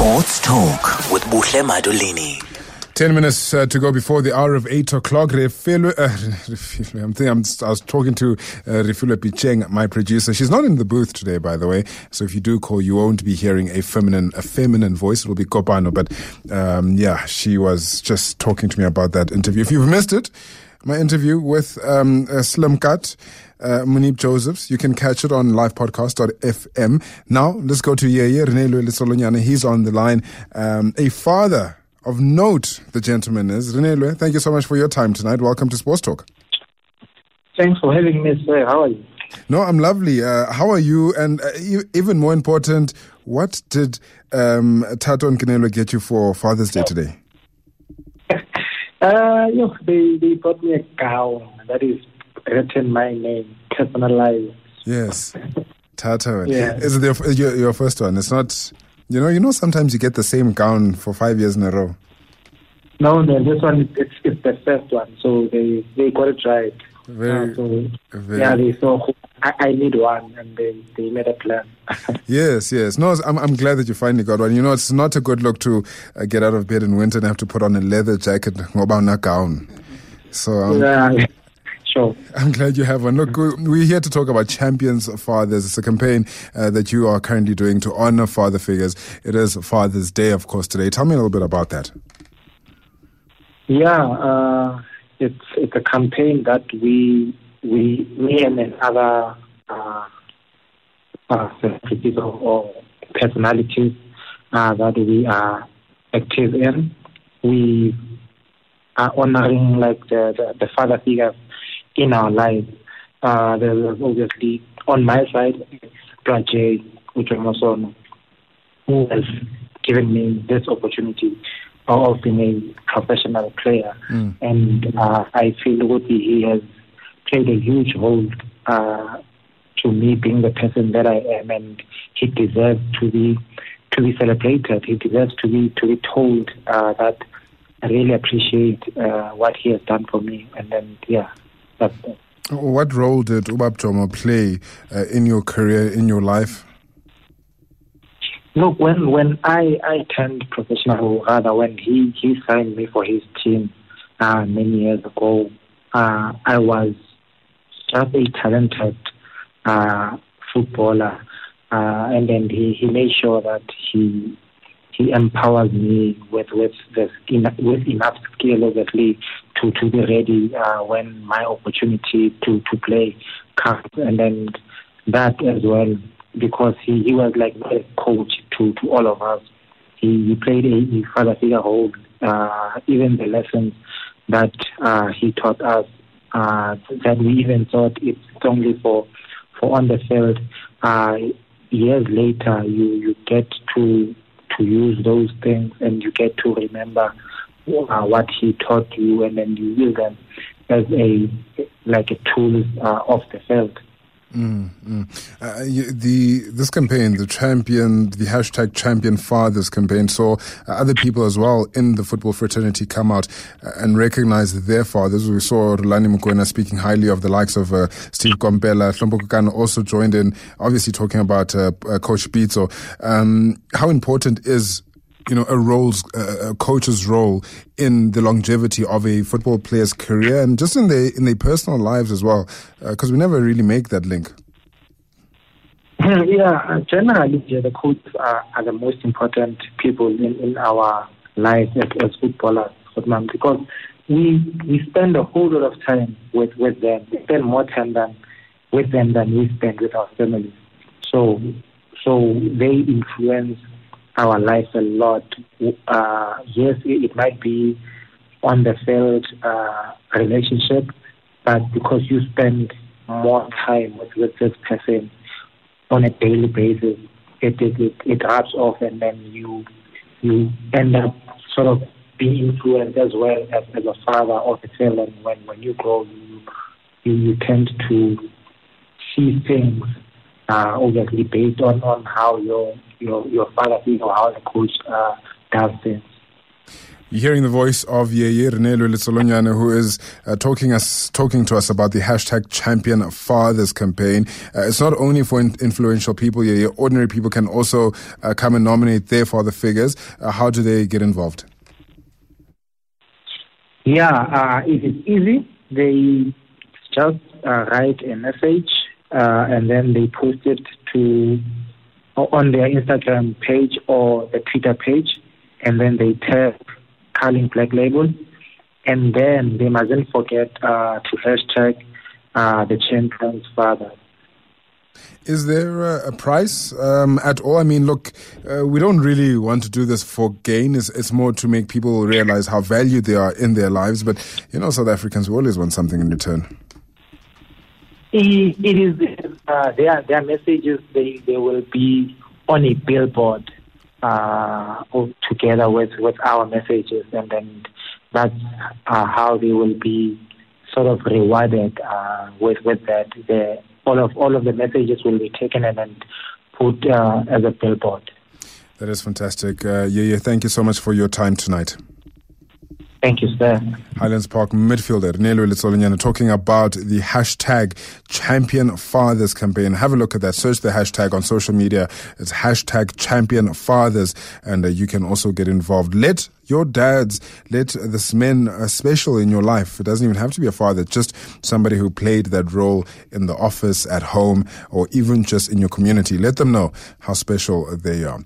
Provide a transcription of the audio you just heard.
Sports Talk with Buhle Madolini. 10 minutes uh, to go before the hour of 8 o'clock. Refilwe, uh, I'm thinking, I'm, I was talking to uh, Refilwe Picheng, my producer. She's not in the booth today, by the way. So if you do call, you won't be hearing a feminine, a feminine voice. It will be Kopano. But um, yeah, she was just talking to me about that interview. If you've missed it, my interview with um, uh, Slim Cut, uh, Moneeb Josephs. You can catch it on livepodcast.fm. Now, let's go to Yeye Renelo Letsholonyane. He's on the line. Um, a father of note, the gentleman is. Renelo, thank you so much for your time tonight. Welcome to Sports Talk. Thanks for having me, sir. How are you? No, I'm lovely. Uh, how are you? And uh, even more important, what did um, Tato and Canelo get you for Father's Day today? Uh, you know, they, they brought me a gown that is written my name, personalized. Yes, Tato. Yeah. Is it your, your, your first one? It's not, you know, you know, sometimes you get the same gown for five years in a row. No, no, this one it's, it's the first one, so they they got it right. Very, Uh, so very. yeah, they saw I, I need one, and they they made a plan. Yes, yes. No, I'm, I'm glad that you finally got one. You know, it's not a good look to uh, get out of bed in winter and have to put on a leather jacket, ngoba una gown. So um, yeah, sure. I'm glad you have one. Look, we- we're here to talk about Champions of Fathers. It's a campaign uh, that you are currently doing to honor father figures. It is Father's Day, of course, today. Tell me a little bit about that. Yeah, uh, it's it's a campaign that we we me and another uh, uh, celebrities or, or personalities uh, that we are active in. We are honoring like the, the, the father figures in our lives. Uh, there's obviously on my side, Rajay Uchamosono, who has given me this opportunity of being a professional player. And uh, I feel what he has played a huge role uh, to me being the person that I am, and he deserves to be to be celebrated. He deserves to be to be told uh, that I really appreciate uh, what he has done for me. And then yeah, that's it. What role did Ubab Jomo play uh, in your career, in your life? Look, when when I I turned professional, rather when he he signed me for his team uh, many years ago, uh, I was just a talented uh, footballer, uh, and then he he made sure that he he empowers me with with the enough, with enough skill, obviously, to to be ready uh, when my opportunity to to play comes, and then that as well because he, he was like a coach to, to all of us. He, he played a, a father figure role. Uh, even the lessons that uh, he taught us, uh, that we even thought it's only for for on the field. Uh, years later, you you get to to use those things, and you get to remember uh, what he taught you, and then you use them as a like a tool uh, off the field. Mm, mm. Uh, the this campaign, the champion, the hashtag Champion Fathers campaign, saw uh, other people as well in the football fraternity come out uh, and recognize their fathers. We saw Rhulani Mokwena speaking highly of the likes of uh, Steve Komphela. Hlompho also joined in, obviously talking about Coach Pitso. Um, how important is you know, a role's, uh, a coach's role in the longevity of a football player's career and just in their, in their personal lives as well. Because we never really make that link. yeah, uh, generally, yeah, the coaches are, are the most important people in, in our lives as, as footballers, because we we spend a whole lot of time with, with them. We spend more time than with them than we spend with our families. So so they influence our lives a lot. Uh, yes, it, might be on the field uh, relationship, but because you spend more time with, with this person on a daily basis, it it, it it rubs off, and then you you end up sort of being influenced as well as, as a father of the children. When when you grow, you you, you tend to see things uh, obviously based on, on how your your your father or how the coach uh, does things. You're hearing the voice of Yeye Renelo Letsholonyane, who is uh, talking us talking to us about the hashtag Champion Fathers campaign. Uh, it's not only for in- influential people. Yeye, ordinary people can also uh, come and nominate their father figures. Uh, how do they get involved? Yeah, uh, it is easy. They just uh, write a message and then they post it to on their Instagram page or the Twitter page, and then they tag Carling Black Label. And then they mustn't forget uh, to hashtag uh, the champion's father. Is there a, price um, at all? I mean, look, uh, we don't really want to do this for gain. It's, it's, more to make people realize how valued they are in their lives. But, you know, South Africans always want something in return. It, is, uh, their, their messages, they, they will be on a billboard uh, together with, with our messages, and then that's uh, how they will be sort of rewarded uh, with with that. The, all of all of the messages will be taken and then put uh, as a billboard. That is fantastic. Uh. Thank you so much for your time tonight. Thank you, sir. Highlands Park midfielder Nelo Letsholonyane talking about the hashtag Champion Fathers campaign. Have a look at that. Search the hashtag on social media. It's hashtag Champion Fathers, and uh, you can also get involved. Let your dads, let this men uh, special in your life. It doesn't even have to be a father, just somebody who played that role in the office, at home, or even just in your community. Let them know how special they are.